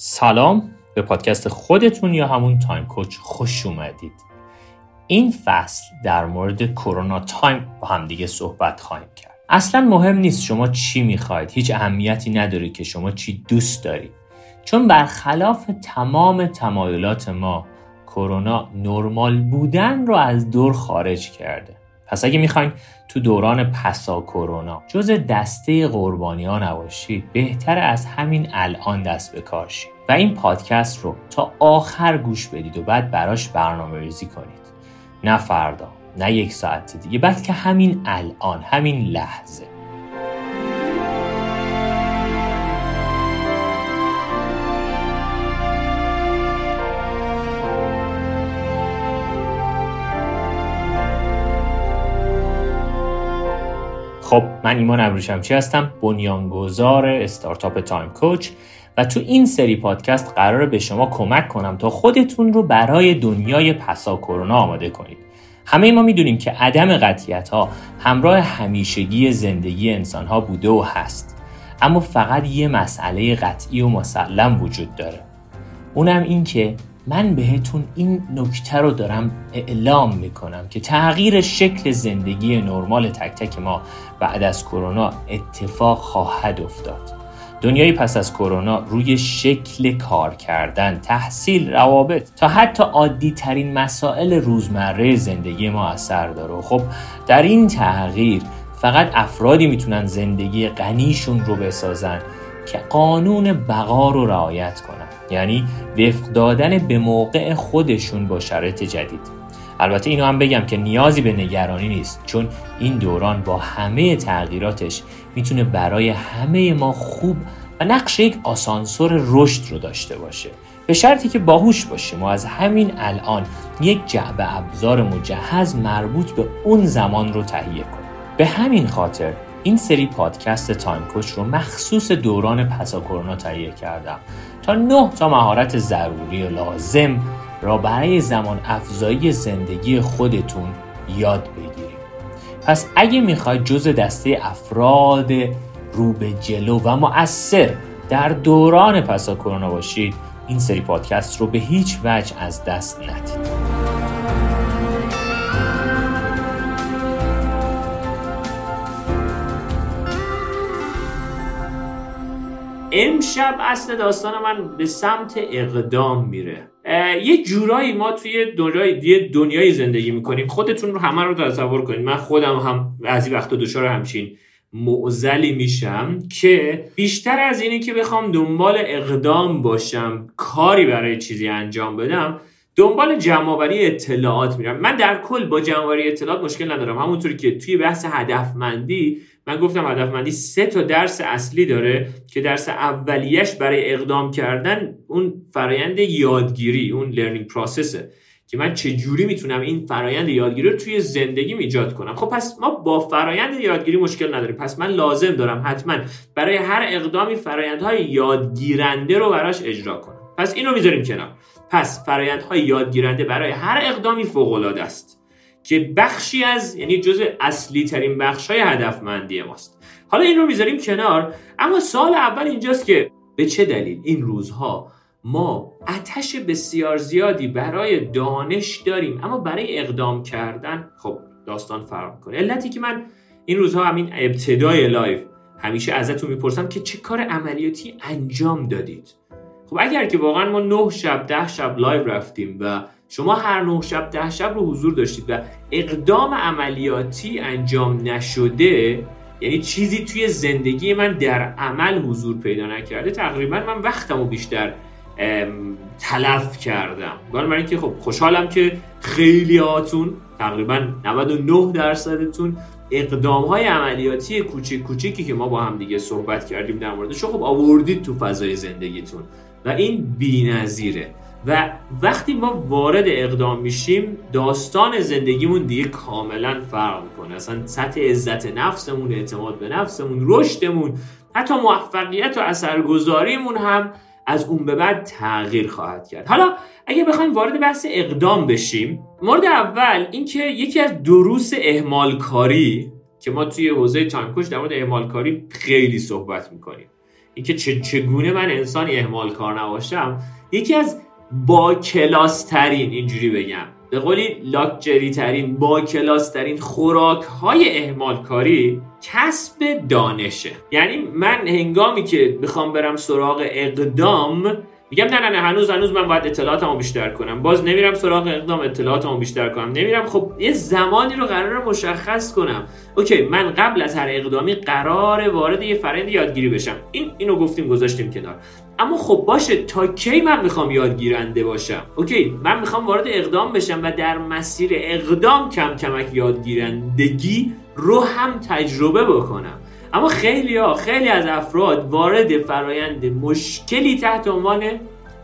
سلام به پادکست خودتون یا همون Time Coach خوش اومدید. این فصل در مورد کرونا time با همدیگه صحبت خواهیم کرد. اصلا مهم نیست شما چی می‌خواید هیچ اهمیتی نداره که شما چی دوست دارید. چون برخلاف تمام تمایلات ما کرونا نرمال بودن رو از دور خارج کرده. پس اگه می‌خواین تو دوران پسا کرونا جز دسته قربانی ها نباشید بهتر از همین الان دست به و این پادکست رو تا آخر گوش بدید و بعد براش برنامه ریزی کنید. نه فردا نه یک ساعت دیگه بلکه همین الان همین لحظه. خب من ایمان ابروشمچی هستم بنیانگذار استارتاپ تایم کوچ و تو این سری پادکست قراره به شما کمک کنم تا خودتون رو برای دنیای پسا کرونا آماده کنید. همه ما می‌دونیم که عدم قطیت ها همراه همیشگی زندگی انسان ها بوده و هست. اما فقط یه مسئله قطعی و مسلم وجود داره. اونم این که من بهتون این نکته رو دارم اعلام می‌کنم که تغییر شکل زندگی نرمال تک تک ما بعد از کرونا اتفاق خواهد افتاد. دنیای پس از کرونا روی شکل کار کردن، تحصیل، روابط تا حتی عادی ترین مسائل روزمره زندگی ما اثر داره. خب در این تغییر فقط افرادی می‌تونن زندگی غنیشون رو بسازن که قانون بقا رو رعایت کنن. یعنی وفق دادن به موقع خودشون با شرایط جدید. البته اینو هم بگم که نیازی به نگرانی نیست چون این دوران با همه تغییراتش می‌تونه برای همه ما خوب و نقش یک آسانسور رشد رو داشته باشه. به شرطی که باهوش باشیم و از همین الان یک جعبه ابزار مجهز مربوط به اون زمان رو تهیه کنیم. به همین خاطر این سری پادکست تایم کوچ رو مخصوص دوران پسا کرونا تهیه کردم تا نه تا مهارت ضروری و لازم را برای زمان افزایی زندگی خودتون یاد بگیریم. پس اگه می‌خواید جز دسته افراد رو به جلو و مؤثر در دوران پسا کرونا باشید این سری پادکست رو به هیچ وجه از دست ندید. امشب اصل داستان من به سمت اقدام میره. یه جورایی ما توی دنیای دنیای زندگی می‌کنیم. خودتون رو همه رو تصور کنید. من خودم هم بعضی وقتا دچار همچین معزلی میشم که بیشتر از اینه که بخوام دنبال اقدام باشم کاری برای چیزی انجام بدم دنبال جمعآوری اطلاعات میرم. من در کل با جمعآوری اطلاعات مشکل ندارم. همونطوری که توی بحث هدفمندی من گفتم هدفمندی سه تا درس اصلی داره که درس اولیش برای اقدام کردن اون فرایند یادگیری اون لرنینگ پروسسه که من چه جوری می‌تونم این فرایند یادگیری رو توی زندگیم ایجاد کنم؟ خب پس ما با فرایند یادگیری مشکل نداریم. پس من لازم دارم حتما برای هر اقدامی فرایندهای یادگیرنده رو براش اجرا کنم. پس اینو می‌ذاریم کنار. پس فرایندهای یادگیرنده برای هر اقدامی فوق است. که بخشی از یعنی جزء اصلی ترین بخش های هدفمندی ماست. حالا این رو می‌ذاریم کنار اما سوال اول اینجاست که به چه دلیل این روزها ما عطش بسیار زیادی برای دانش داریم اما برای اقدام کردن؟ خب داستان فرق کنه علتی که من این روزها همین ابتدای live همیشه ازتون می‌پرسم که چه کار عملیاتی انجام دادید؟ خب اگر که واقعا ما نه شب ده شب live رفتیم و شما هر نه شب ده شب رو حضور داشتید و اقدام عملیاتی انجام نشده یعنی چیزی توی زندگی من در عمل حضور پیدا نکرده تقریبا من وقتمو بیشتر تلف کردم. برای اینکه خب خوشحالم که خیلی هاتون تقریبا 99 درصدتون اقدام های عملیاتی کوچیک کوچیکی که ما با هم دیگه صحبت کردیم در موردش خب آوردید تو فضای زندگیتون. و این بی‌نظیره. و وقتی ما وارد اقدام میشیم داستان زندگیمون دیگه کاملا فرق می‌کنه. اصلا سطح عزت نفسمون اعتماد به نفسمون رشدمون حتی موفقیت و اثرگذاریمون هم از اون به بعد تغییر خواهد کرد. حالا اگه بخوایم وارد بحث اقدام بشیم مورد اول اینکه یکی از دروس اهمال کاری که ما توی حوزه تایم در مورد اهمال کاری خیلی صحبت می‌کنیم. اینکه چگونه من انسانی اهمال کار نباشم یکی از با کلاس ترین اینجوری بگم. به قولی لاکچری ترین با کلاس ترین خوراک های اهمال کاری کسب دانشه. یعنی من هنگامی که می‌خوام برم سراغ اقدام میگم نه نه نه هنوز هنوز من باید اطلاعاتمو بیشتر کنم. باز نمیرم سراغ اقدام اطلاعاتمو بیشتر کنم. نمیرم خب یه زمانی رو قرار مشخص کنم. okay من قبل از هر اقدامی قرار وارد یه فرایند یادگیری بشم. این اینو گفتیم گذاشتیم کنار. اما خب باشه تا کی من می‌خوام یادگیرنده باشم؟ okay من می‌خوام وارد اقدام بشم و در مسیر اقدام کم کمک یادگیرندگی رو هم تجربه بکنم. اما خیلی ها خیلی از افراد وارد فرایند مشکلی تحت عنوان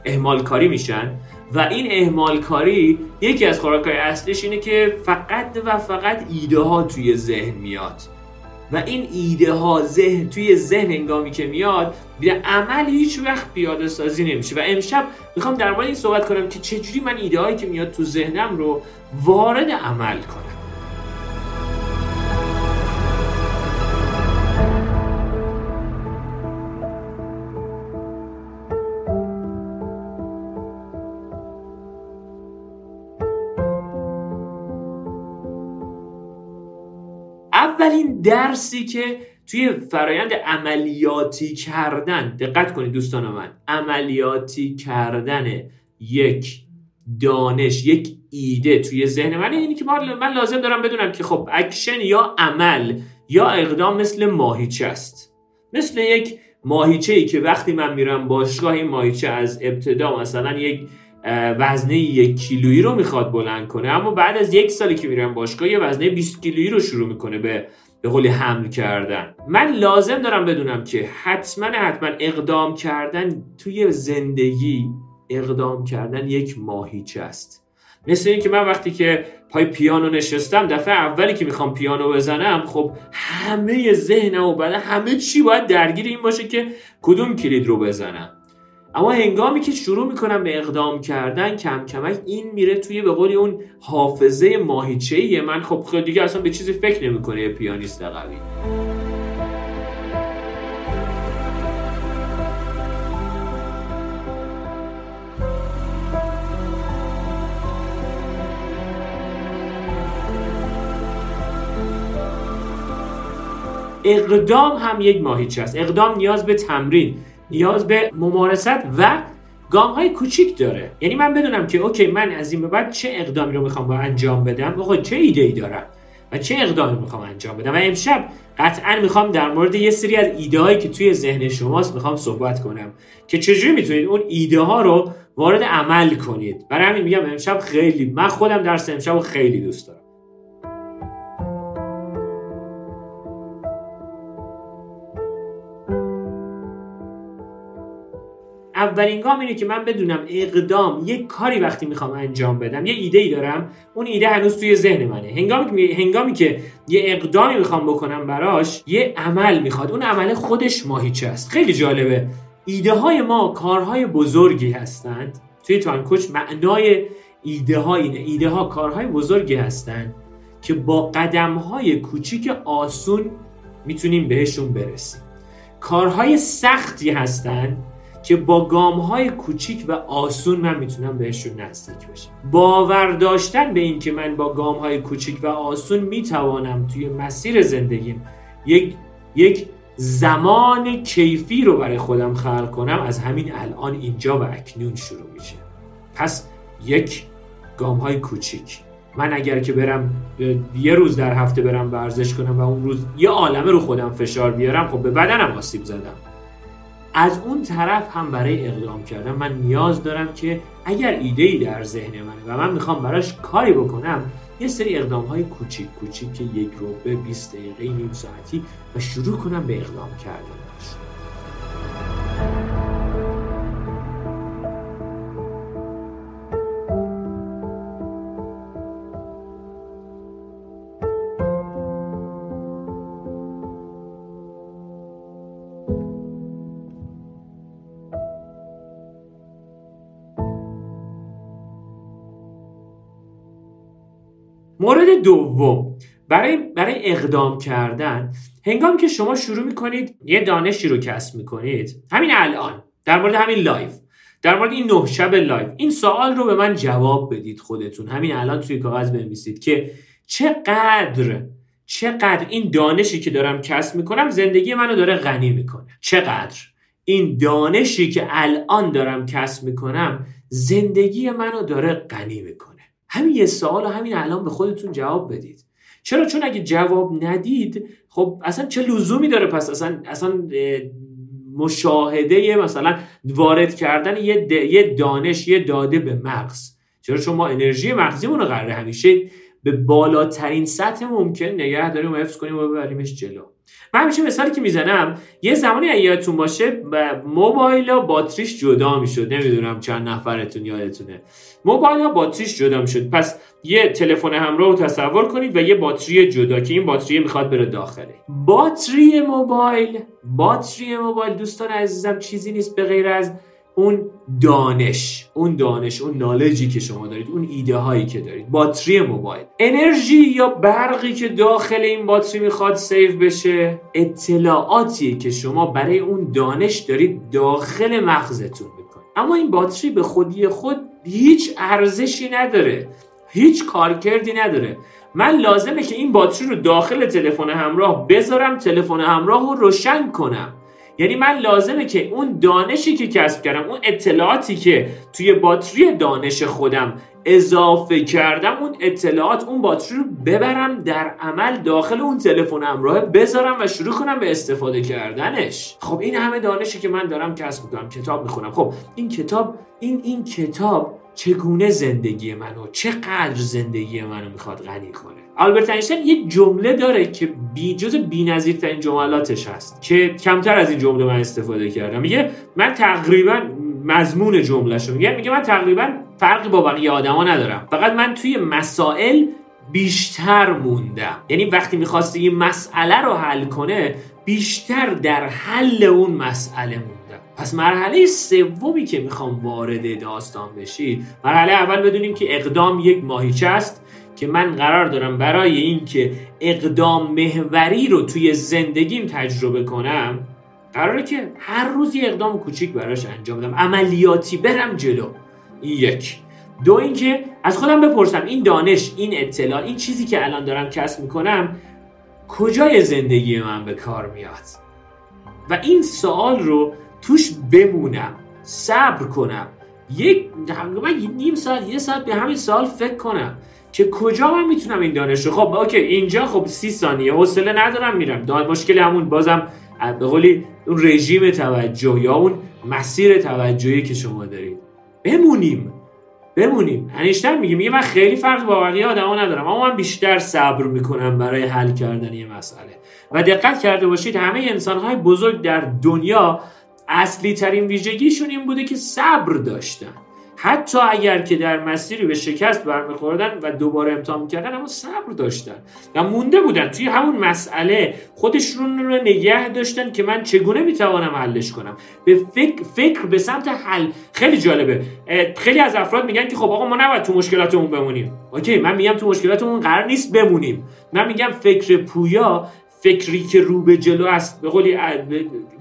اهمالکاری میشن و این اهمالکاری یکی از خوراکای اصلیش اینه که فقط و فقط ایده ها توی ذهن میاد. و این ایده ها ذهن توی ذهن هنگامی که میاد به عمل هیچ وقت پیاده سازی نمیشه. و امشب می‌خوام در مورد این صحبت کنم که چجوری من ایده هایی که میاد تو ذهنم رو وارد عمل کنم. اولین درسی که توی فرایند عملیاتی کردن دقت کنید دوستان من عملیاتی کردن یک دانش یک ایده توی ذهن من اینی که من لازم دارم بدونم که خب اکشن یا عمل یا اقدام مثل ماهیچه است. مثل یک ماهیچه ای که وقتی من میرم باشگاه این ماهیچه از ابتدا مثلا یک وزنه یک کیلویی رو می‌خواد بلند کنه اما بعد از یک سالی که میرم باشگاه یه وزنه 20 کیلویی رو شروع می‌کنه به به قولی حمل کردن. من لازم دارم بدونم که حتما حتما اقدام کردن توی زندگی اقدام کردن یک ماهیچه است. مثل اینکه من وقتی که پای پیانو نشستم دفعه اولی که می‌خوام پیانو بزنم خب همه ذهنم و بعد همه چی باید درگیر این باشه که کدوم کلید رو بزنم. اما هنگامی که شروع می‌کنم به اقدام کردن کم کمک این میره توی به قولی اون حافظه ماهیچه من خب خیلی دیگه اصلا به چیزی فکر نمی‌کنه پیانیست قوی اقدام هم یک ماهیچه است. اقدام نیاز به تمرین. نیاز به ممارست و گام های کوچیک داره. یعنی من بدونم که اوکی من از این به بعد چه اقدامی رو می‌خوام با انجام بدم؟ آقا چه ایده ای دارم؟ و چه اقدامی می‌خوام انجام بدم؟ و امشب قطعا می‌خوام در مورد یه سری از ایده هایی که توی ذهن شماست می‌خوام صحبت کنم. که چجوری می‌تونید اون ایده ها رو وارد عمل کنید؟ برای همین میگم امشب خیلی من خودم درس امشب خیلی دوست دارم. اولین گام اینه که من بدونم اقدام یک کاری وقتی می‌خوام انجام بدم یه ایده ای دارم اون ایده هنوز توی ذهن منه. هنگامی که هنگامی که یه اقدامی می‌خوام بکنم براش یه عمل می‌خواد. اون عمل خودش ماهیچه است. خیلی جالبه. ایده های ما کارهای بزرگی هستند. توی کوچ معنای ایده ها اینه. ایده ها کارهای بزرگی هستند که با قدم های کوچیک آسون می‌تونیم بهشون برسیم. کارهای سختی هستند که با گام های کوچیک و آسون من می‌تونم بهشون نزدیک بشم. باور داشتن به این که من با گام های کوچیک و آسون می‌توانم توی مسیر زندگیم یک یک زمان کیفی رو برای خودم خلق کنم از همین الان اینجا و اکنون شروع میشه. پس یک گام های کوچیک. من اگر که برم یه روز در هفته برم ورزش کنم و اون روز یه عالمه رو خودم فشار بیارم خب به بدنم آسیب زدم. از اون طرف هم برای اقدام کردن من نیاز دارم که اگر ایده ای در ذهن منه و من می‌خوام براش کاری بکنم یه سری اقدام های کوچیک کوچیک که یک روبه 20 دقیقه نیم ساعتی و شروع کنم به اقدام کردن. مورد دوم برای برای اقدام کردن هنگامی که شما شروع می‌کنید یه دانشی رو کسب می‌کنید. همین الان در مورد همین live در مورد این نه شب live این سوال رو به من جواب بدید خودتون. همین الان توی کاغذ بنویسید که چقدر چقدر این دانشی که دارم کسب می‌کنم زندگی منو داره غنی می‌کنه. چقدر این دانشی که الان دارم کسب می‌کنم زندگی منو داره غنی می‌کنه. همین یه سوال همین الان به خودتون جواب بدید. چرا؟ چون اگه جواب ندید خب اصلا چه لزومی داره پس اصلا اصلا مشاهده مثلا وارد کردن یه, یه دانش یه داده به مغز. چرا؟ چون ما انرژی مغزیمون رو قراره همیشه به بالاترین سطح ممکن نگه داریم و حفظ کنیم و ببریمش جلو. من همیشه مثالی که می‌زنم یه زمانی یادتون باشه موبایل ها باتریش جدا می‌شد. نمی‌دونم چند نفرتون یادتونه. موبایل ها باتریش جدا می‌شد. پس یه تلفن همراه رو تصور کنید و یه باتری جدا که این باتری می‌خواد بره داخله باتری موبایل. باتری موبایل دوستان عزیزم چیزی نیست به غیر از اون دانش. اون دانش اون نالجی که شما دارید اون ایده هایی که دارید. باتری موبایل. انرژی یا برقی که داخل این باتری می‌خواد سیو بشه؟ اطلاعاتی که شما برای اون دانش دارید داخل مغزتون می‌کنید. اما این باتری به خودی خود هیچ ارزشی نداره. هیچ کارکردی نداره. من لازمه که این باتری رو داخل تلفن همراه بذارم تلفن همراه رو روشن کنم. یعنی من لازمه که اون دانشی که کسب کردم اون اطلاعاتی که توی باتری دانش خودم اضافه کردم اون اطلاعات اون باتری رو ببرم در عمل داخل اون تلفن همراه بذارم و شروع کنم به استفاده کردنش. خب این همه دانشی که من دارم کسب می‌کنم کتاب می‌خونم. خب این کتاب این این کتاب چگونه زندگی منو چقدر زندگی منو می‌خواد غنی کنه. آلبرت اینشتین یه جمله داره که بی جز بی‌نظیرترین جملاتش هست که کمتر از این جمله من استفاده کردم. میگه من تقریبا مضمون جملهشو میگه میگه من تقریبا فرقی با بقیه آدما ندارم. فقط من توی مسائل بیشتر موندم. یعنی وقتی می‌خواسته این مسئله رو حل کنه بیشتر در حل اون مسئله موندم پس مرحله سومی که می‌خوام وارد داستان بشی مرحله اول بدونیم که اقدام یک ماهیچه است که من قرار دارم برای اینکه اقدام محوری رو توی زندگیم تجربه کنم قراره که هر روز یه اقدام کوچیک براش انجام بدم عملیاتی برم جلو. این یک. دو اینکه از خودم بپرسم این دانش این اطلاع این چیزی که الان دارم کسب می‌کنم کجای زندگی من به کار میاد؟ و این سوال رو توش بمونم صبر کنم. یک تقریبا نیم ساعت یه ساعت به همین سال فکر کنم که کجا من می‌تونم این دانش رو خب اوکی اینجا خب سی ثانیه حوصله ندارم میرم. داد مشکل همون بازم به قولی اون رژیم توجه یا اون مسیر توجهی که شما دارید. بمونیم. بمونیم. انیشتر میگه میگه من خیلی فرق با بقیه آدما ندارم اما من بیشتر صبر می‌کنم برای حل کردن یه مسئله. و دقت کرده باشید همه انسان های بزرگ در دنیا اصلی ترین ویژگیشون این بوده که صبر داشتن. حتی اگر که در مسیری به شکست برمیخوردن و دوباره امتحان می‌کردن اما صبر داشتن و مونده بودن. توی همون مسئله خودشون رو نگه داشتن که من چگونه می‌توانم حلش کنم. به فکر, فکر به سمت حل. خیلی جالبه. خیلی از افراد میگن که خب آقا ما نباید تو مشکلاتمون بمونیم. اوکی من میگم تو مشکلاتمون قرار نیست بمونیم. من میگم فکر پویا فکری که رو به جلو است به قولی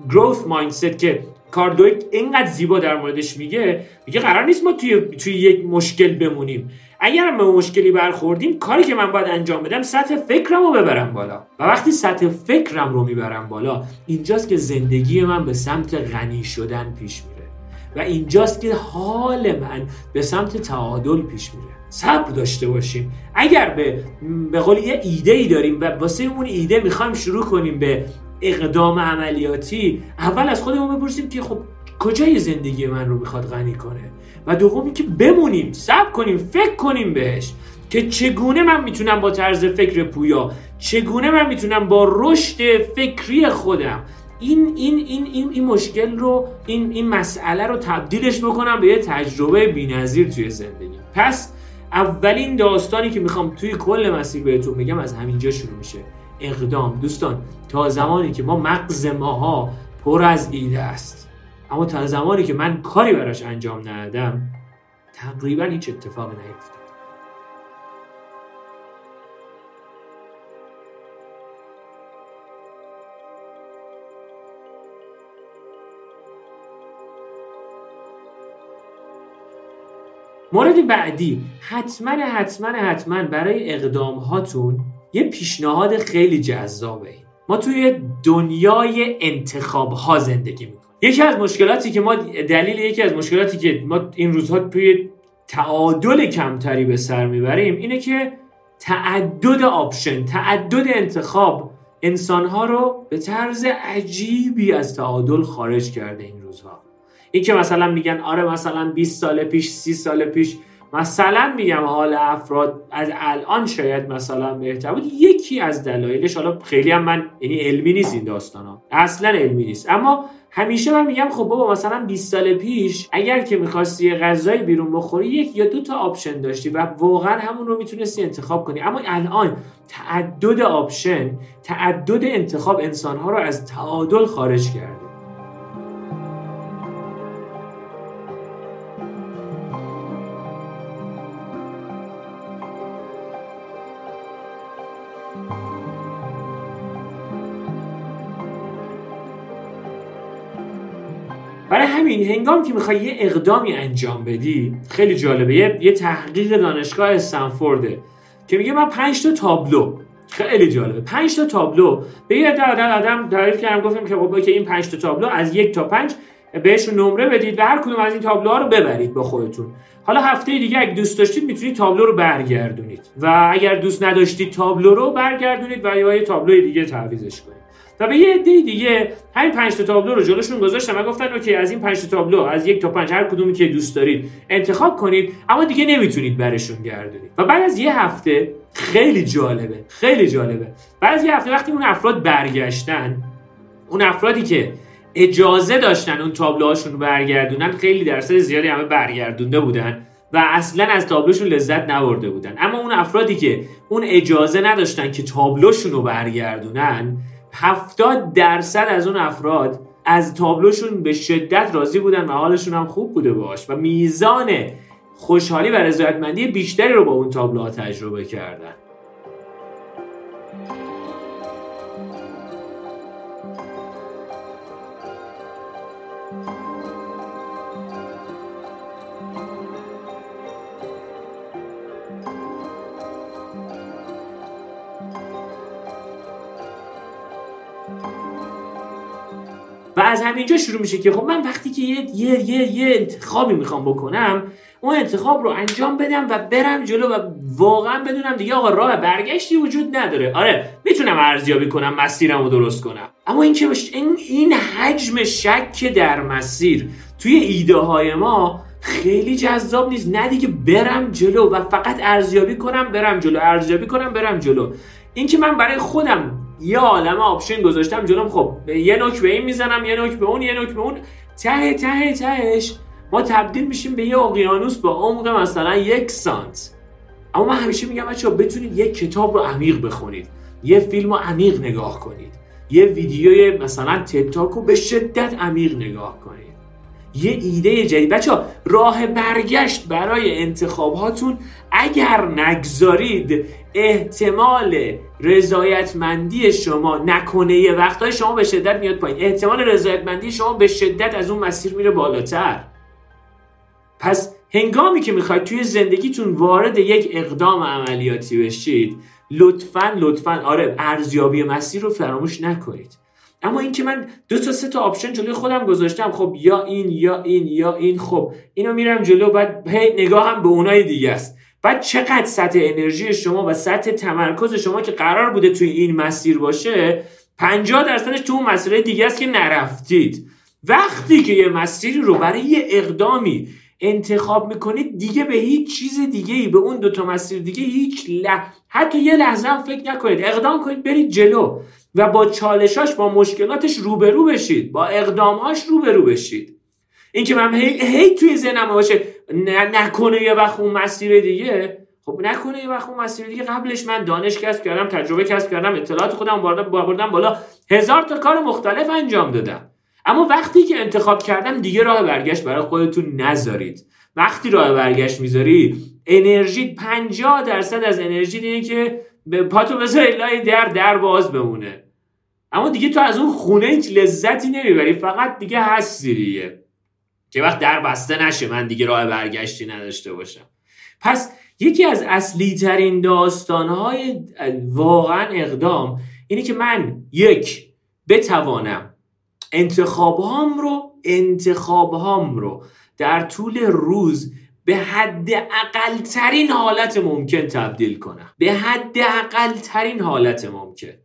گروث مایندست که کاردویک اینقدر زیبا در موردش میگه میگه قرار نیست ما توی توی یک مشکل بمونیم. اگر به مشکلی برخوردیم کاری که من باید انجام بدم سطح فکرم رو ببرم بالا. و وقتی سطح فکرم رو می‌برم بالا اینجاست که زندگی من به سمت غنی شدن پیش میره. و اینجاست که حال من به سمت تعادل پیش میره. صبر داشته باشیم. اگر به به قول یه ایده ای داریم و واسه اون ایده می‌خوایم شروع کنیم به اقدام عملیاتی اول از خودمون بپرسیم که خب کجای زندگی من رو می‌خواد غنی کنه؟ و دومی که بمونیم صبر کنیم فکر کنیم بهش که چگونه من می‌تونم با طرز فکر پویا چگونه من می‌تونم با رشد فکری خودم این این این این, این مشکل رو این این مسئله رو تبدیلش بکنم به یه تجربه بی‌نظیر توی زندگی. پس اولین داستانی که می‌خوام توی کل مسیر بهتون بگم از همینجا شروع میشه. اقدام. دوستان تا زمانی که ما مغز ماها پر از ایده است. اما تا زمانی که من کاری براش انجام ندادم تقریبا هیچ اتفاقی نیفتاد. مورد بعدی. حتما حتما حتما برای اقدام هاتون یه پیشنهاد خیلی جذابه. ما توی دنیای انتخاب ها زندگی می‌کنیم. یکی از مشکلاتی که ما دلیل یکی از مشکلاتی که ما این روزها توی تعادل کمتری به سر می‌بریم اینه که تعدد آپشن تعدد انتخاب انسانها رو به طرز عجیبی از تعادل خارج کرده این روزها. این که مثلا میگن آره مثلا 20 سال پیش 30 سال پیش مثلا میگم حال افراد از الان شاید مثلا بهتر بود. یکی از دلایلش حالا خیلی هم من یعنی علمی نیست این داستان ها اصلا علمی نیست. اما همیشه من میگم خب بابا مثلا 20 سال پیش اگر که می‌خواستی غذای بیرون بخوری یک یا دو تا option داشتی و واقعا همون رو می‌تونستی انتخاب کنی. اما الان تعدد option تعدد انتخاب انسانها رو از تعادل خارج کرده. همین هنگام که می‌خوای یه اقدامی انجام بدی خیلی جالبه. یه, یه تحقیق دانشگاه استنفورده که میگه من 5 تا تابلو. خیلی جالبه. 5 تا تابلو. به یه آدم آدم تعریف کردم گفتم که خب که این 5 تا تابلو از یک تا 5 بهشون نمره بدید و هر کدوم از این تابلوها رو ببرید با خودتون. حالا هفته دیگه اگه دوست داشتید می‌تونید تابلو رو برگردونید. و اگر دوست نداشتید تابلو رو برگردونید و یه تابلو دیگه تعویضش کنید. به یه عده دیگه همین پنج تا تابلو رو جلوشون گذاشتم و گفتن اوکی از این پنج تا تابلو از یک تا پنج هر کدومی که دوست دارید انتخاب کنید اما دیگه نمی‌تونید برشون گردونید. و بعد از یه هفته خیلی جالبه خیلی جالبه. بعد از یه هفته وقتی اون افراد برگشتن اون افرادی که اجازه داشتن اون تابلوهاشون رو برگردونن خیلی درصد زیادی همه برگردونده بودن و اصلا از تابلوشون لذت نبرده بودن. اما اون افرادی که اون اجازه نداشتن که تابلوشون رو برگردونن 70 درصد از اون افراد از تابلوشون به شدت راضی بودن و حالشون هم خوب بوده باش و میزان خوشحالی و رضایتمندی بیشتری رو با اون تابلوها تجربه کردن. از همینجا شروع میشه که خب من وقتی که یه یه یه, یه انتخابی می‌خوام بکنم اون انتخاب رو انجام بدم و برم جلو و واقعا بدونم دیگه آقا راه برگشتی وجود نداره. آره می‌تونم ارزیابی کنم مسیرم رو درست کنم. اما این که این, این حجم شک در مسیر توی ایده های ما خیلی جذاب نیست. نه دیگه برم جلو و فقط ارزیابی کنم برم جلو ارزیابی کنم برم جلو. این که من برای خودم یه عالم option گذاشتم جلوم. خب یه نوک به این می‌زنم یه نوک به اون یه نوک به اون. ته ته تهش ما تبدیل میشیم به یه اقیانوس با عمق مثلا یک سانت. اما من همیشه میگم بچه بتونید یک کتاب رو عمیق بخونید. یه فیلم رو عمیق نگاه کنید. یه ویدیوی مثلا تتاک رو به شدت عمیق نگاه کنید. یه ایده جدید. بچه راه برگشت برای انتخاباتون اگر نگذارید احتمال رضایتمندی شما نکنه یه وقتای شما به شدت میاد پایین. احتمال رضایتمندی شما به شدت از اون مسیر میره بالاتر. پس هنگامی که می‌خواید توی زندگیتون وارد یک اقدام عملیاتی بشید لطفا لطفا آره ارزیابی مسیر رو فراموش نکنید. اما اینکه من دو تا سه تا option جلوی خودم گذاشتم خب یا این یا این یا این خب اینو میرم جلو بعد هی نگاهم به اونای دیگه است. بعد چقدر سطح انرژی شما و سطح تمرکز شما که قرار بوده توی این مسیر باشه 50 درصدش تو اون مسیر دیگه است که نرفتید. وقتی که یه مسیری رو برای یه اقدامی انتخاب می‌کنید دیگه به هیچ چیز دیگه ای به اون دوتا مسیر دیگه هیچ لح... حتی یه لحظه هم فکر نکنید. اقدام کنید برید جلو. و با چالشاش با مشکلاتش روبرو بشید. با اقدامهاش روبرو بشید. این که من هی, هی توی ذهنم باشه نکنه یه وقت اون مسیر دیگه. خب نکنه یه وقت اون مسیر دیگه. قبلش من دانش کسب کردم تجربه کسب کردم اطلاعات خودم بردم بالا. هزار تا کار مختلف انجام دادم. اما وقتی که انتخاب کردم دیگه راه برگشت برای خودتون نذارید. وقتی راه برگشت می‌ذاری انرژی 50 درصد از انرژی اینه که به پاتو بذاری لای در در باز بمونه. اما دیگه تو از اون خونه هیچ لذتی نمی‌بری فقط دیگه هستی دیگه که وقت در بسته نشه من دیگه راه برگشتی نداشته باشم. پس یکی از اصلی ترین داستانهای واقعا اقدام اینه که من یک بتوانم انتخاب رو انتخاب رو در طول روز به حد اقل ترین حالت ممکن تبدیل کنم. به حد اقل ترین حالت ممکن.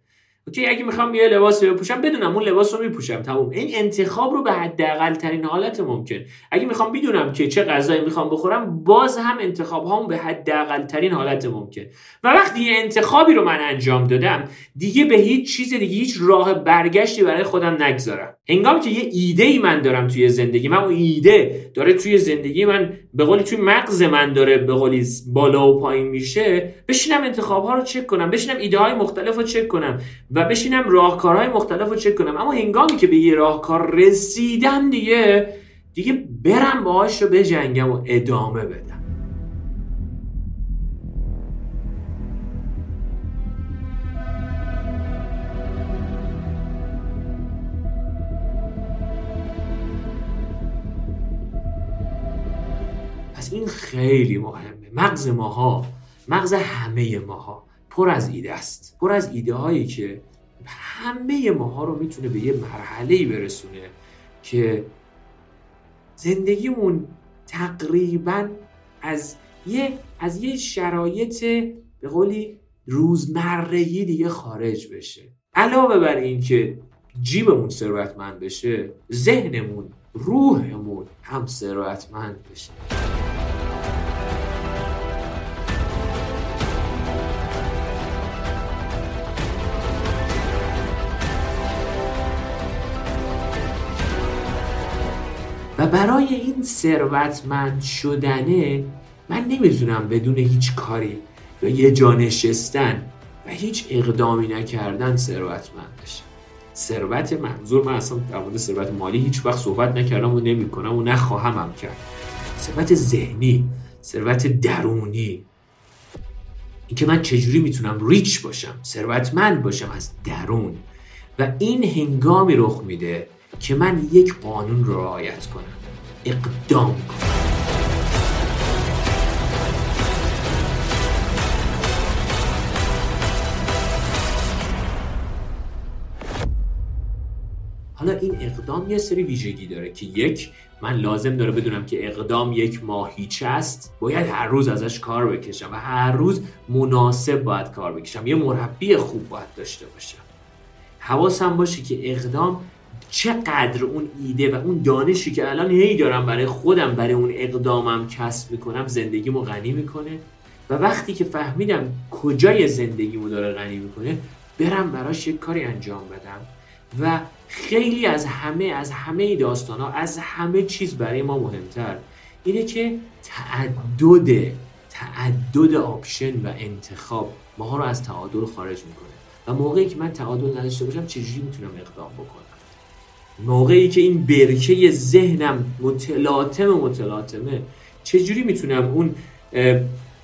اوکی اگه می‌خوام یه لباس بپوشم بدونم اون لباس رو میپوشم تموم. این انتخاب رو به حداقل ترین حالت ممکن. اگه می‌خوام بدونم که چه غذایی می‌خوام بخورم باز هم انتخاب هامو به حداقل ترین حالت ممکن. و وقتی یه انتخابی رو من انجام دادم دیگه به هیچ چیز دیگه هیچ راه برگشتی برای خودم نگذارم. هنگامی که یه ایده ای من دارم توی زندگی من اون ایده داره توی زندگی من به قولی توی مغز من داره به قولی بالا و پایین میشه بشینم انتخاب ها رو چک کنم بشینم ایده های مختلف رو چک کنم. و بشینم راهکارهای مختلف رو چک کنم. اما هنگامی که به یه راهکار رسیدم دیگه دیگه برم باهاش رو بجنگم و ادامه بدم. پس این خیلی مهمه. مغز ماها مغز همه ماها. پر از ایده است. پر از ایده هایی که همه ماها رو می‌تونه به یه مرحله برسونه که زندگیمون تقریبا از یه از یه شرایط به قولی روزمرگی دیگه خارج بشه. علاوه بر این که جیبمون ثروتمند بشه ذهنمون روحمون هم ثروتمند بشه. برای این ثروتمند شدنه من نمی‌تونم بدون هیچ کاری و یه جا نشستن و هیچ اقدامی نکردن ثروتمند بشم ثروت منظور من اصلا در مورد ثروت مالی هیچ وقت صحبت نکردم و نمی‌کنم و نخواهم هم کرد. ثروت ذهنی ثروت درونی. اینکه من چجوری می‌تونم ریچ باشم ثروتمند باشم از درون. و این هنگامی رخ میده که من یک قانون رو رعایت کنم. اقدام کنم حالا این اقدام یه سری ویژگی داره که یک من لازم داره بدونم که اقدام یک ماهیچه است باید هر روز ازش کار بکشم و هر روز مناسب باید کار بکشم. یه مربی خوب باید داشته باشم. حواسم باشه که اقدام چقدر اون ایده و اون دانشی که الان هی دارم برای خودم برای اون اقدامم کسب می‌کنم زندگیمو غنی می‌کنه؟ و وقتی که فهمیدم کجای زندگیمو داره غنی می‌کنه برم براش یک کاری انجام بدم. و خیلی از همه از همه داستان ها از همه چیز برای ما مهمتر اینه که تعدد تعدد آپشن و انتخاب ماها رو از تعادل خارج می‌کنه. و موقعی که من تعادل نداشته باشم چجوری می‌تونم اقدام بکنم؟ موقعی که این برکه ذهنم متلاطم متلاطمه چجوری می‌تونم اون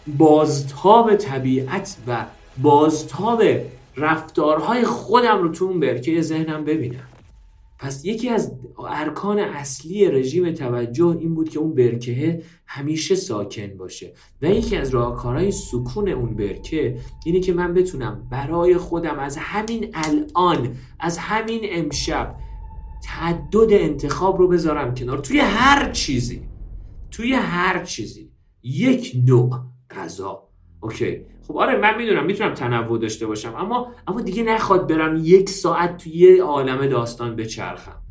بازتاب طبیعت و بازتاب رفتارهای خودم رو تو اون برکه ذهنم ببینم؟ پس یکی از ارکان اصلی رژیم توجه این بود که اون برکه همیشه ساکن باشه. و یکی از راهکارهای سکون اون برکه اینه که من بتونم برای خودم از همین الان از همین امشب تعدد انتخاب رو بذارم کنار. توی هر چیزی توی هر چیزی. یک نوع غذا. اوکی. خب آره من می‌دونم می‌تونم تنوع داشته باشم اما اما دیگه نخواد برم یک ساعت توی یه عالم داستان بچرخم.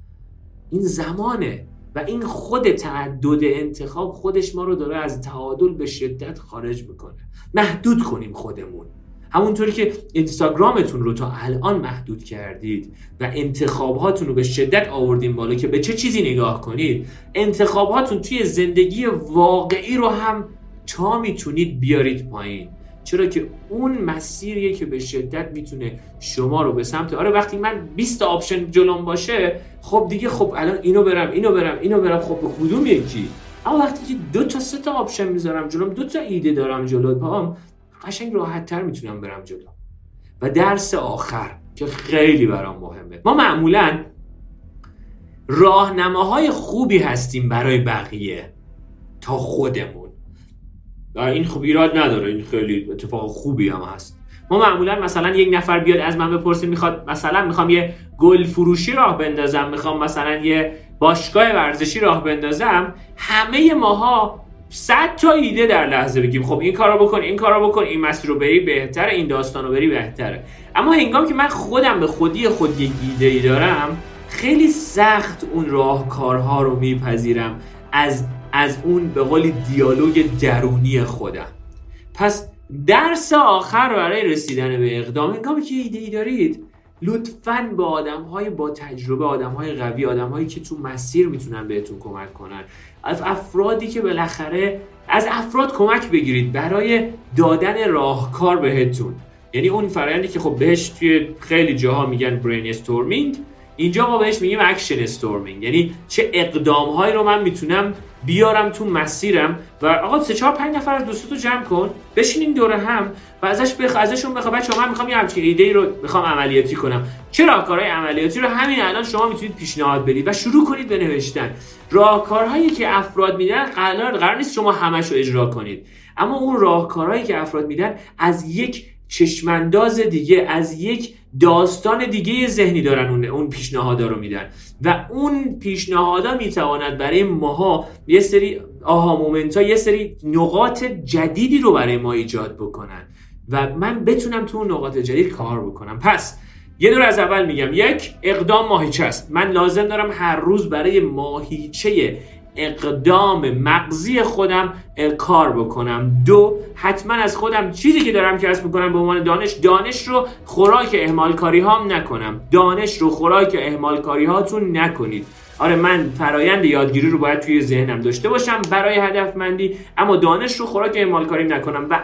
این زمانه و این خود تعدد انتخاب خودش ما رو داره از تعادل به شدت خارج می‌کنه. محدود کنیم خودمون. همونطوری که اینستاگرامتون رو تا الان محدود کردید و انتخابهاتون رو به شدت آوردین بالا که به چه چیزی نگاه کنید انتخابهاتون توی زندگی واقعی رو هم تا می‌تونید بیارید پایین. چرا که اون مسیریه که به شدت می‌تونه شما رو به سمت آره وقتی من 20 تا آپشن جلوم باشه خب دیگه خب الان اینو برم اینو برم اینو برم خب به کدوم یکی؟ اما وقتی که دو تا سه تا option می‌ذارم جلوم دو تا ایده دارم جلو پاهم قشنگ راحت تر می‌تونم برم جلو. و درس آخر که خیلی برام مهمه. ما معمولا راهنماهای خوبی هستیم برای بقیه تا خودمون. این خوب ایراد نداره. این خیلی اتفاق خوبی هم هست. ما معمولا مثلا یک نفر بیاد از من بپرسه می‌خواد مثلا می‌خوام یه گل فروشی راه بندازم می‌خوام مثلا یه باشگاه ورزشی راه بندازم. همه ماها صد تا ایده در لحظه بگیم. خب این کارو بکن این کارو بکن این مسیر رو بری بهتره این داستان رو بری بهتره. اما هنگام که من خودم به خودی خود یک ایده ای دارم خیلی سخت اون راهکارها رو میپذیرم از از اون به قول دیالوگ درونی خودم. پس درس آخر برای رسیدن به اقدام هنگامی که ایده ای دارید لطفا به آدم های با تجربه آدم های قوی آدم هایی که تو مسیر می‌تونن بهتون کمک کنن. از افرادی که بالاخره از افراد کمک بگیرید برای دادن راهکار بهتون. یعنی اون فرآیندی که خب بهش توی خیلی جاها میگن brainstorming اینجا ما بهش میگیم action storming یعنی چه اقدام هایی رو من می‌تونم بیارم تو مسیرم و آقا سه چهار پنج نفر از دوستاتو جمع کن بشینیم دور هم و ازش بخ... ازشون بخوام. بچه‌ها من می‌خوام یه همچین ایده ای رو می‌خوام عملیاتی کنم. چه راهکارهای عملیاتی رو همین الان شما می‌تونید پیشنهاد بدید و شروع کنید به نوشتن؟ راهکارهایی که افراد میدن قرار قرار نیست شما همش رو اجرا کنید. اما اون راهکارهایی که افراد میدن از یک چشمانداز دیگه از یک داستان دیگه ذهنی دارن اون اون پیشنهادا رو میدن. و اون پیشنهادا می‌تواند برای ماها یه سری آها مومنت ها یه سری نقاط جدیدی رو برای ما ایجاد بکنن. و من بتونم تو اون نقاط جدید کار بکنم. پس یه دور از اول میگم. یک اقدام ماهیچه است. من لازم دارم هر روز برای ماهیچه اقدام مغزی خودم کار بکنم. دو حتما از خودم چیزی که دارم کسب می‌کنم به عنوان دانش دانش رو خوراک اهمال کاری هام نکنم. دانش رو خوراک اهمال کاری هاتون نکنید. آره من فرایند یادگیری رو باید توی ذهنم داشته باشم برای هدفمندی اما دانش رو خوراک اعمال کاری نکنم. و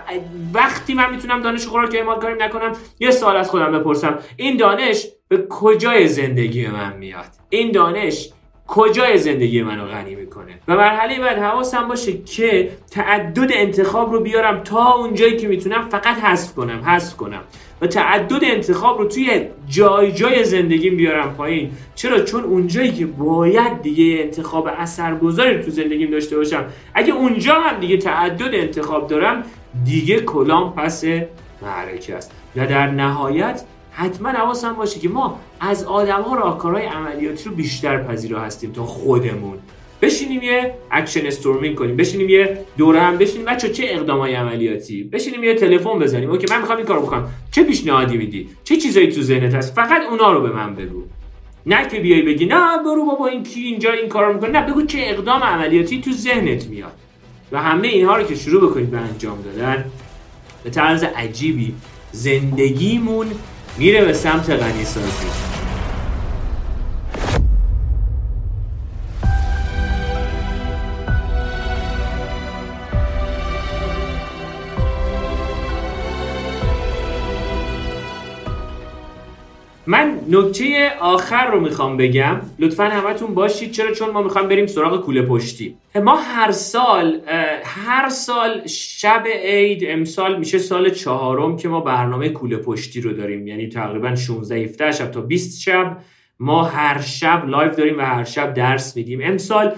وقتی من می‌تونم دانش رو خوراک اعمال کاری نکنم یه سوال از خودم بپرسم. این دانش به کجای زندگی من میاد؟ این دانش کجای زندگی منو غنی می‌کنه؟ و مرحله بعد حواسم باشه که تعدد انتخاب رو بیارم تا اونجایی که می‌تونم فقط حذف کنم حذف کنم. و تعدد انتخاب رو توی جای جای زندگیم بیارم پایین. چرا؟ چون اونجایی که باید دیگه انتخاب اثرگذاری تو زندگیم داشته باشم. اگه اونجا هم دیگه تعدد انتخاب دارم دیگه کلام پس معرکه است. و در نهایت حتما حواسم باشه که ما از آدم ها راهکارهای عملیاتی رو بیشتر پذیرا هستیم تا خودمون. بشینیم یه action storming کنیم بشینیم یه دور هم بشینیم. بچه چه اقدامای عملیاتی؟ بشینیم یه تلفن بزنیم. okay من می‌خوام این کارو بکنم. چه پیشنهادی میدی؟ چه چیزایی تو ذهنت هست؟ فقط اونا رو به من بگو. نه که بیای بگی نه برو بابا این کی اینجا این کارو می‌کنه. نه بگو چه اقدام عملیاتی تو ذهنت میاد. و همه اینها رو که شروع بکنید به انجام دادن به طرز عجیبی زندگیمون میره به سمت غنی من نکته آخر رو می‌خوام بگم. لطفا همتون باشید. چرا؟ چون ما می‌خوام بریم سراغ کوله پشتی. ما هر سال هر سال شب عید امسال میشه سال چهارم که ما برنامه کوله پشتی رو داریم. یعنی تقریبا 16 17 شب تا 20 شب ما هر شب live داریم و هر شب درس میدیم. امسال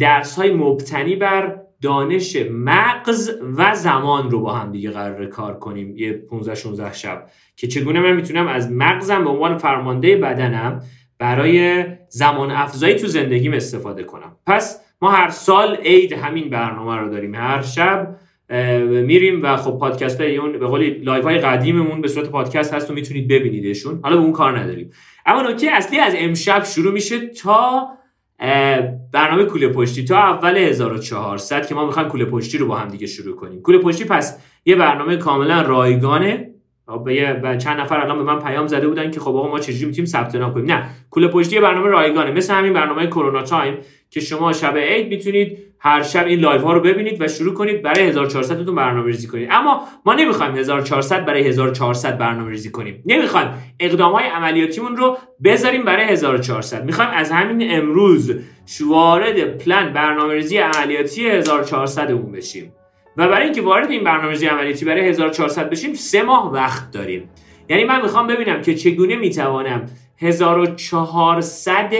درس های مبتنی بر دانش مغز و زمان رو با هم دیگه قرار کار کنیم. یه 15 16 شب. که چگونه من می‌تونم از مغزم به عنوان فرمانده بدنم برای زمان افزایی تو زندگیم استفاده کنم. پس ما هر سال عید همین برنامه رو داریم. هر شب میریم و خب پادکست های اون به قولی live های قدیممون به صورت پادکست هست و می‌تونید ببینیدشون. حالا به اون کار نداریم. اما نکته اصلی از امشب شروع میشه تا برنامه کوله پشتی تا اول 1400 که ما می‌خوایم کوله پشتی رو با هم دیگه شروع کنیم. کوله پشتی پس یه برنامه کاملا رایگانه. به چند نفر الان به من پیام زده بودن که خب آقا ما چجوری می‌تونیم ثبت نام کنیم؟ نه کوله پشتی برنامه رایگانه مثل همین برنامه corona time که شما شب عید می‌تونید هر شب این live ها رو ببینید و شروع کنید برای 1400 تون برنامه ریزی کنید. اما ما نمی‌خوایم 1400 برای 1400 برنامه ریزی کنیم. نمی‌خوایم. اقدام های عملیاتیمون رو بذاریم برای 1400 می‌خوایم از همین امروز وارد پلن برنامه ریزی عملیاتی 1400 اون بشیم. و برای اینکه وارد این برنامه‌ریزی عملیاتی برای 1400 بشیم سه ماه وقت داریم. یعنی من می‌خوام ببینم که چگونه می‌توانم 1400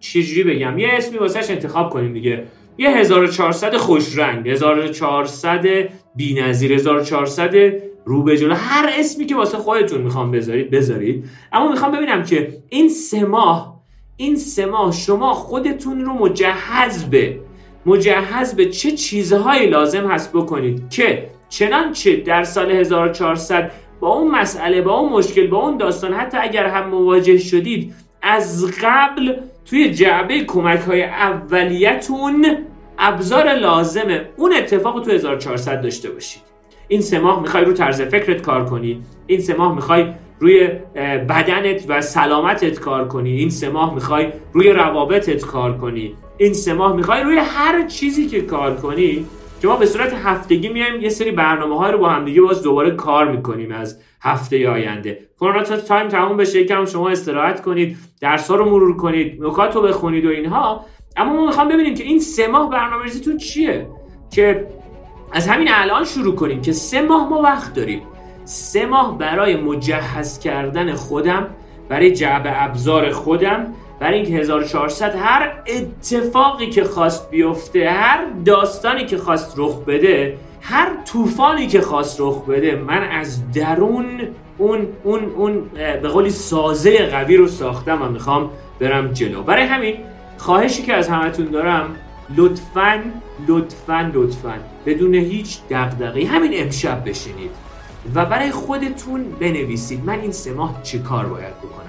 چجوری بگم. یه اسمی واسهش انتخاب کنیم دیگه. یه 1400 خوش رنگ 1400 بی‌نظیر 1400 رو به جلو. هر اسمی که واسه خودتون می‌خوام بذارید بذارید. اما می‌خوام ببینم که این سه ماه این سه ماه شما خودتون رو مجهز به مجهز به چه چیزهایی لازم هست بکنید که چنانچه در سال 1400 با اون مسئله با اون مشکل با اون داستان حتی اگر هم مواجه شدید از قبل توی جعبه کمک های اولیتون ابزار لازم اون اتفاق تو 1400 داشته باشید. این سه ماه می‌خوای رو طرز فکرت کار کنی. این سه ماه می‌خوای روی بدنت و سلامتت کار کنی. این سه ماه می‌خوای روی روابطت کار کنی. این سه ماه می‌خوای روی هر چیزی که کار کنی که ما به صورت هفتگی میایم یه سری برنامه های رو با همدیگه باز دوباره کار می‌کنیم از هفته آینده. کرونا تا تایم تموم بشه یکم شما استراحت کنید درس ها رو مرور کنید نکات رو بخونید و اینها. اما ما می‌خوام ببینیم که این سه ماه برنامه‌ریزیتون چیه؟ که از همین الان شروع کنیم که سه ماه ما وقت داریم. سه ماه برای مجهز کردن خودم برای جعب ابزار خودم برای اینکه 1400 هر اتفاقی که خواست بیفته هر داستانی که خواست رخ بده هر طوفانی که خواست رخ بده من از درون اون اون اون به قولی سازه قوی رو ساختم و می‌خوام برم جلو. برای همین خواهشی که از همتون دارم لطفا لطفا لطفا بدون هیچ دغدغه‌ای همین امشب بشینید و برای خودتون بنویسید من این سه ماه چه کار باید بکنم.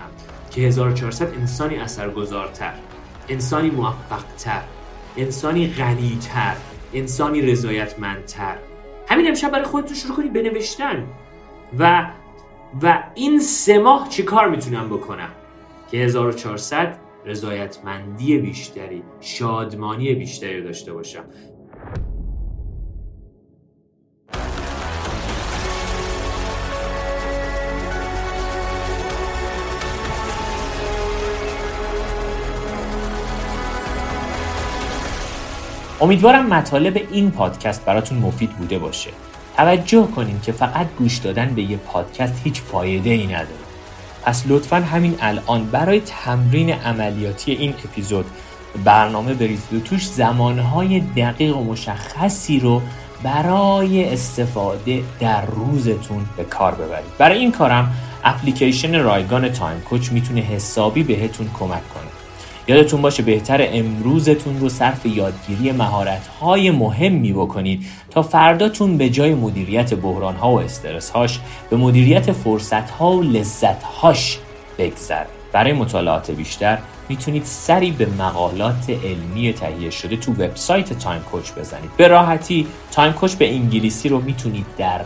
که 1400 انسانی اثرگذارتر انسانی موفقتر انسانی غنیتر انسانی رضایتمندتر. همین امشب برای خودتون شروع کنید بنوشتن و و این سه ماه چی کار می‌تونم بکنم؟ که 1400 رضایتمندی بیشتری شادمانی بیشتری داشته باشم. امیدوارم مطالب این پادکست براتون مفید بوده باشه. توجه کنیم که فقط گوش دادن به یه پادکست هیچ فایده ای نداره. پس لطفا همین الان برای تمرین عملیاتی این اپیزود برنامه بریزید و توش زمانهای دقیق و مشخصی رو برای استفاده در روزتون به کار ببرید. برای این کارم اپلیکیشن رایگان تایم کوچ می‌تونه حسابی بهتون کمک کنه. یادتون باشه بهتر امروزتون رو صرف یادگیری مهارت‌های مهمی بکنید تا فرداتون به جای مدیریت بحران‌ها و استرس‌هاش به مدیریت فرصت‌ها و لذت‌هاش بگذره برای مطالعات بیشتر می‌تونید سری به مقالات علمی تهیه شده تو وبسایت Time Coach بزنید. به راحتی Time Coach به انگلیسی رو می‌تونید در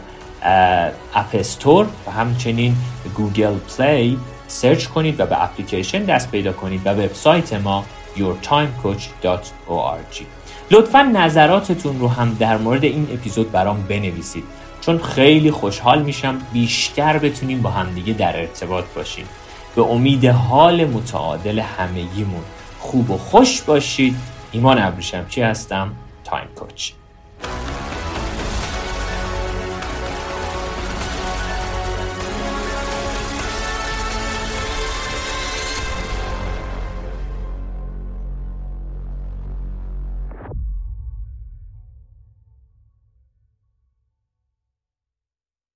App Store و همچنین Google Play search کنید و به اپلیکیشن دست پیدا کنید و وبسایت ما yourtimecoach.org لطفا نظراتتون رو هم در مورد این اپیزود برام بنویسید چون خیلی خوشحال میشم بیشتر بتونیم با همدیگه در ارتباط باشیم. به امید حال متعادل همگیمون. خوب و خوش باشید. ایمان ابریشمچی هستم؟ Time Coach